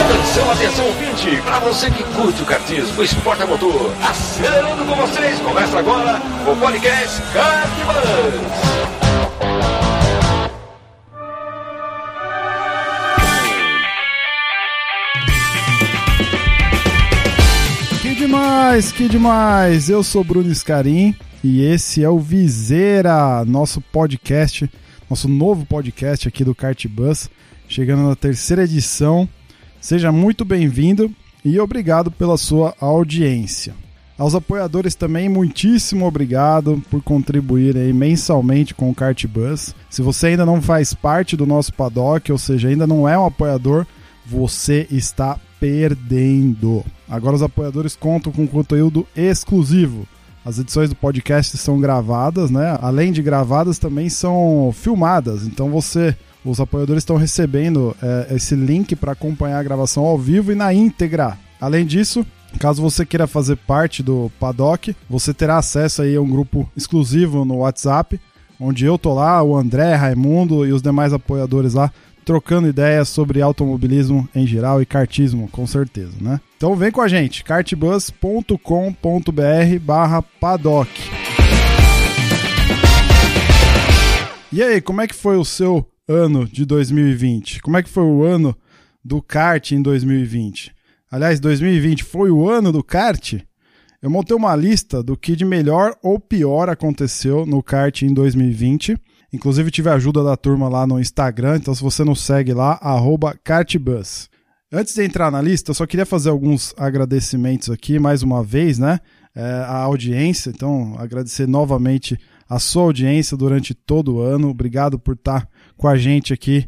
Atenção, atenção, ouvinte! Para você que curte o kartismo, o esporte a motor, acelerando com vocês, começa agora o podcast Kartbus! Demais, que demais! Eu sou Bruno Scarim e esse é o Viseira, nosso podcast, nosso novo podcast aqui do Kartbus, chegando na terceira edição. Seja muito bem-vindo e obrigado pela sua audiência. Aos apoiadores também, muitíssimo obrigado por contribuir mensalmente com o Kartbus. Se você ainda não faz parte do nosso paddock, ou seja, ainda não é um apoiador, você está perdendo. Agora os apoiadores contam com conteúdo exclusivo. As edições do podcast são gravadas, né? Além de gravadas, também são filmadas. Então você, os apoiadores estão recebendo é, esse link para acompanhar a gravação ao vivo e na íntegra. Além disso, Caso você queira fazer parte do Paddock, você terá acesso aí a um grupo exclusivo no WhatsApp, onde eu tô lá, o André, Raimundo e os demais apoiadores lá trocando ideias sobre automobilismo em geral e kartismo, com certeza, né? Então vem com a gente, kartbus.com.br barra paddock. E aí, como é que foi o seu ano de 2020? Como é que foi o ano do kart em 2020? Aliás, 2020 foi o ano do kart? Eu montei uma lista do que de melhor ou pior aconteceu no kart em 2020. Inclusive tive a ajuda da turma lá no Instagram, então se você não segue lá, kartbus. Antes de entrar na lista, eu só queria fazer alguns agradecimentos aqui, mais uma vez, né? É, a audiência, então agradecer novamente a sua audiência durante todo o ano. Obrigado por estar com a gente aqui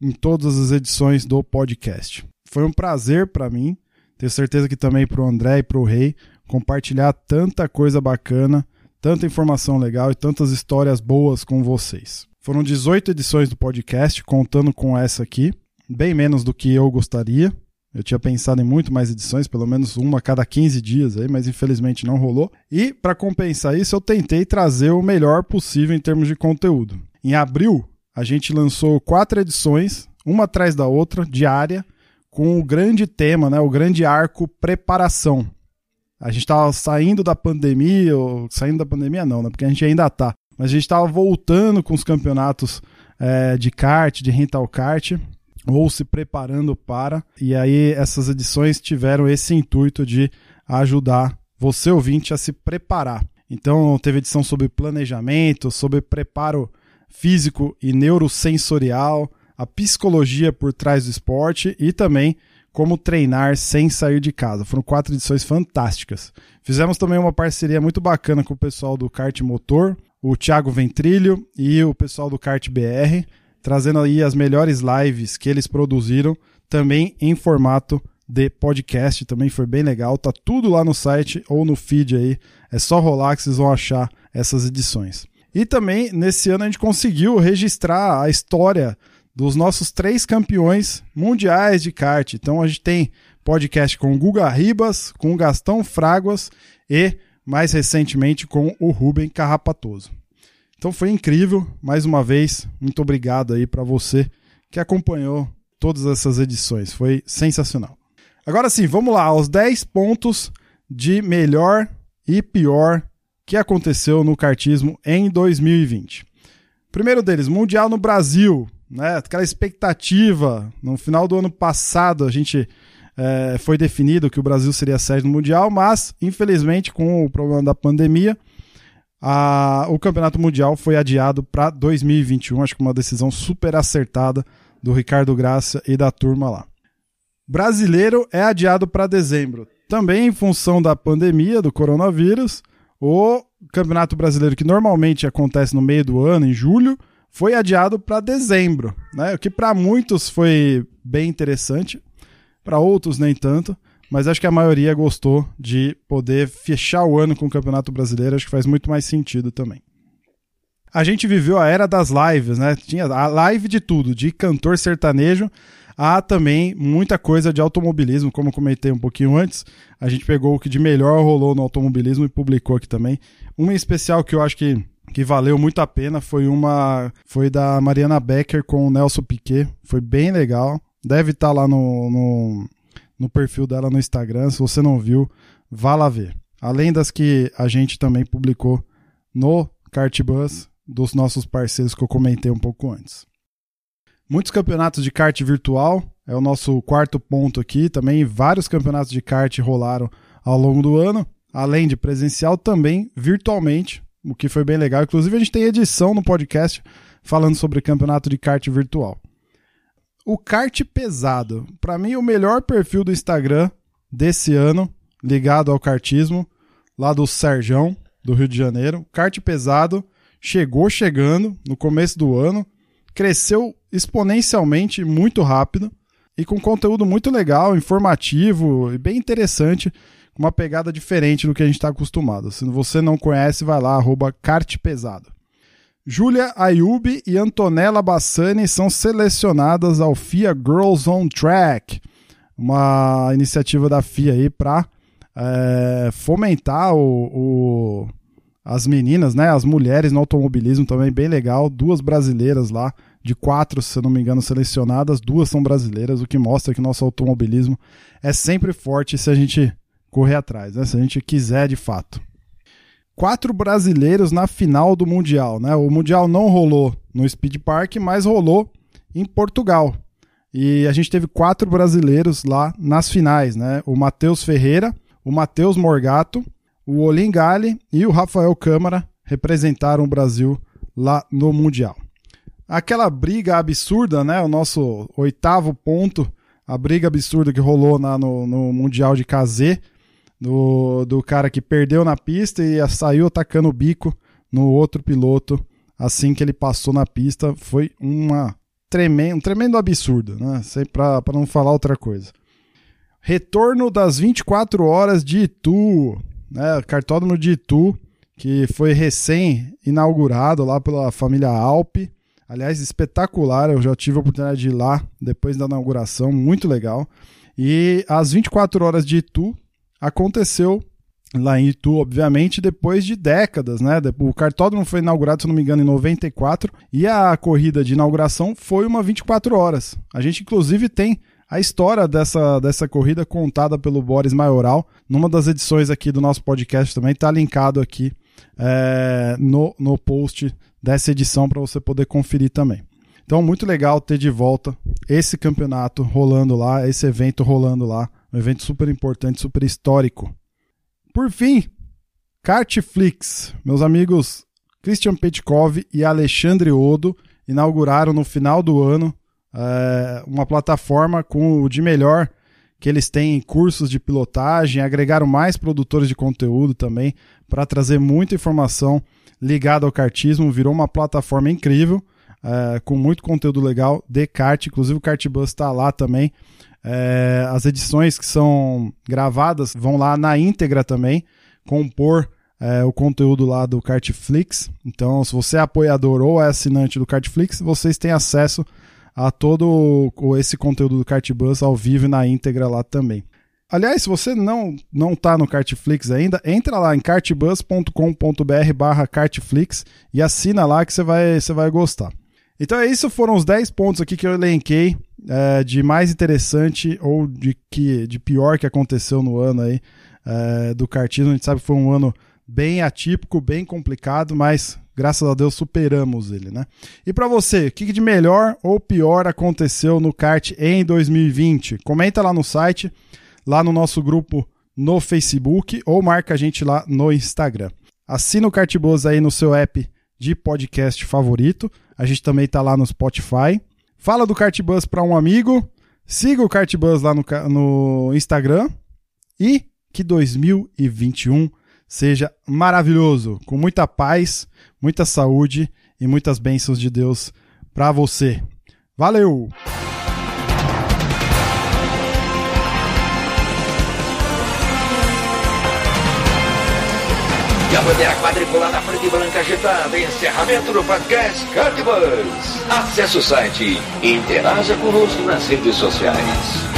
em todas as edições do podcast. Foi um prazer para mim, tenho certeza que também para o André e para o Rei, compartilhar tanta coisa bacana, tanta informação legal e tantas histórias boas com vocês. Foram 18 edições do podcast, contando com essa aqui, bem menos do que eu gostaria. Eu tinha pensado em muito mais edições, pelo menos uma a cada 15 dias aí, mas infelizmente não rolou. E para compensar isso, eu tentei trazer o melhor possível em termos de conteúdo. Em abril, a gente lançou quatro edições, uma atrás da outra, diária, com o grande tema, né, o grande arco preparação. A gente estava saindo da pandemia, ou saindo da pandemia não, né, porque a gente ainda tá, mas a gente estava voltando com os campeonatos é, de kart, de rental kart, ou se preparando para, e aí essas edições tiveram esse intuito de ajudar você ouvinte a se preparar. Então teve edição sobre planejamento, sobre preparo físico e neurosensorial, a psicologia por trás do esporte e também como treinar sem sair de casa. Foram quatro edições fantásticas. Fizemos também uma parceria muito bacana com o pessoal do Kart Motor, o Thiago Ventrilho e o pessoal do Kart BR, trazendo aí as melhores lives que eles produziram, também em formato de podcast, também foi bem legal. Tá tudo lá no site ou no feed aí. É só rolar que vocês vão achar essas edições. E também nesse ano a gente conseguiu registrar a história dos nossos três campeões mundiais de kart. Então a gente tem podcast com o Guga Ribas, com o Gastão Fraguas e, mais recentemente, com o Rubem Carrapatoso. Então foi incrível, mais uma vez, muito obrigado aí para você que acompanhou todas essas edições, foi sensacional. Agora sim, vamos lá, aos 10 pontos de melhor e pior que aconteceu no kartismo em 2020. Primeiro deles, Mundial no Brasil né? Aquela expectativa. No final do ano passado, a gente é, foi definido que o Brasil seria sede do Mundial, mas, infelizmente, com o problema da pandemia, a, o Campeonato Mundial foi adiado para 2021. Acho que uma decisão super acertada do Ricardo Graça e da turma lá. Brasileiro é adiado para dezembro. Também em função da pandemia do coronavírus, o Campeonato Brasileiro, que normalmente acontece no meio do ano, em julho, foi adiado para dezembro, né? O que para muitos foi bem interessante, para outros nem tanto, mas acho que a maioria gostou de poder fechar o ano com o Campeonato Brasileiro, acho que faz muito mais sentido também. A gente viveu a era das lives, né? Tinha a live de tudo, de cantor sertanejo Há também muita coisa de automobilismo, como comentei um pouquinho antes. A gente pegou o que de melhor rolou no automobilismo e publicou aqui também. Uma especial que eu acho que, que valeu muito a pena foi uma foi da Mariana Becker com o Nelson Piquet. Foi bem legal. Deve estar tá lá no, no, no perfil dela no Instagram. Se você não viu, vá lá ver. Além das que a gente também publicou no Cartbus dos nossos parceiros que eu comentei um pouco antes. Muitos campeonatos de kart virtual é o nosso quarto ponto aqui. Também vários campeonatos de kart rolaram ao longo do ano, além de presencial, também virtualmente, o que foi bem legal. Inclusive, a gente tem edição no podcast falando sobre campeonato de kart virtual. O kart pesado, para mim, o melhor perfil do Instagram desse ano, ligado ao kartismo, lá do Serjão, do Rio de Janeiro. Kart pesado chegou chegando no começo do ano cresceu exponencialmente muito rápido e com conteúdo muito legal, informativo e bem interessante, uma pegada diferente do que a gente está acostumado. Se você não conhece, vai lá, arroba cartepesado. Júlia Ayub e Antonella Bassani são selecionadas ao FIA Girls on Track, uma iniciativa da FIA aí para é, fomentar o, o, as meninas, né, as mulheres no automobilismo também bem legal, duas brasileiras lá de quatro, se não me engano, selecionadas, duas são brasileiras, o que mostra que nosso automobilismo é sempre forte se a gente correr atrás, né? se a gente quiser de fato. Quatro brasileiros na final do Mundial. Né? O Mundial não rolou no Speed Park, mas rolou em Portugal. E a gente teve quatro brasileiros lá nas finais. Né? O Matheus Ferreira, o Matheus Morgato, o Olim Gale e o Rafael Câmara representaram o Brasil lá no Mundial aquela briga absurda, né? O nosso oitavo ponto, a briga absurda que rolou na, no, no Mundial de KZ, do, do cara que perdeu na pista e saiu atacando o bico no outro piloto assim que ele passou na pista. Foi uma tremendo, um tremendo absurdo, né? Para não falar outra coisa. Retorno das 24 horas de Itu, né? Cartódromo de Itu, que foi recém-inaugurado lá pela família Alpe. Aliás, espetacular. Eu já tive a oportunidade de ir lá depois da inauguração, muito legal. E às 24 horas de Itu aconteceu lá em Itu, obviamente, depois de décadas, né? O cartódromo foi inaugurado, se não me engano, em 94 e a corrida de inauguração foi uma 24 horas. A gente, inclusive, tem a história dessa, dessa corrida contada pelo Boris Maioral numa das edições aqui do nosso podcast também, está linkado aqui é, no, no post dessa edição para você poder conferir também. Então, muito legal ter de volta esse campeonato rolando lá, esse evento rolando lá, um evento super importante, super histórico. Por fim, Kartflix. Meus amigos Christian Petkov e Alexandre Odo inauguraram no final do ano é, uma plataforma com o de melhor que eles têm cursos de pilotagem, agregaram mais produtores de conteúdo também para trazer muita informação ligada ao kartismo, virou uma plataforma incrível, é, com muito conteúdo legal de kart, inclusive o Kartbus está lá também. É, as edições que são gravadas vão lá na íntegra também, compor é, o conteúdo lá do Kartflix. Então, se você é apoiador ou é assinante do Kartflix, vocês têm acesso a todo esse conteúdo do Kartbus ao vivo na íntegra lá também. Aliás, se você não não está no Kartflix ainda, entra lá em kartbus.com.br barra kartflix e assina lá que você vai, você vai gostar. Então é isso, foram os 10 pontos aqui que eu elenquei é, de mais interessante ou de, que, de pior que aconteceu no ano aí é, do kartismo. A gente sabe que foi um ano bem atípico, bem complicado, mas graças a Deus superamos ele, né? E para você, o que de melhor ou pior aconteceu no kart em 2020? Comenta lá no site, lá no nosso grupo no Facebook ou marca a gente lá no Instagram. Assina o Kartbus aí no seu app de podcast favorito. A gente também tá lá no Spotify. Fala do Kartbus para um amigo. Siga o Kartbus lá no, no Instagram. E que 2021 seja maravilhoso, com muita paz, muita saúde e muitas bênçãos de Deus para você. Valeu! E a bandeira quadriculada preta e branca agitada. Encerramento do podcast Cardbus. Acesse o site e interaja conosco nas redes sociais.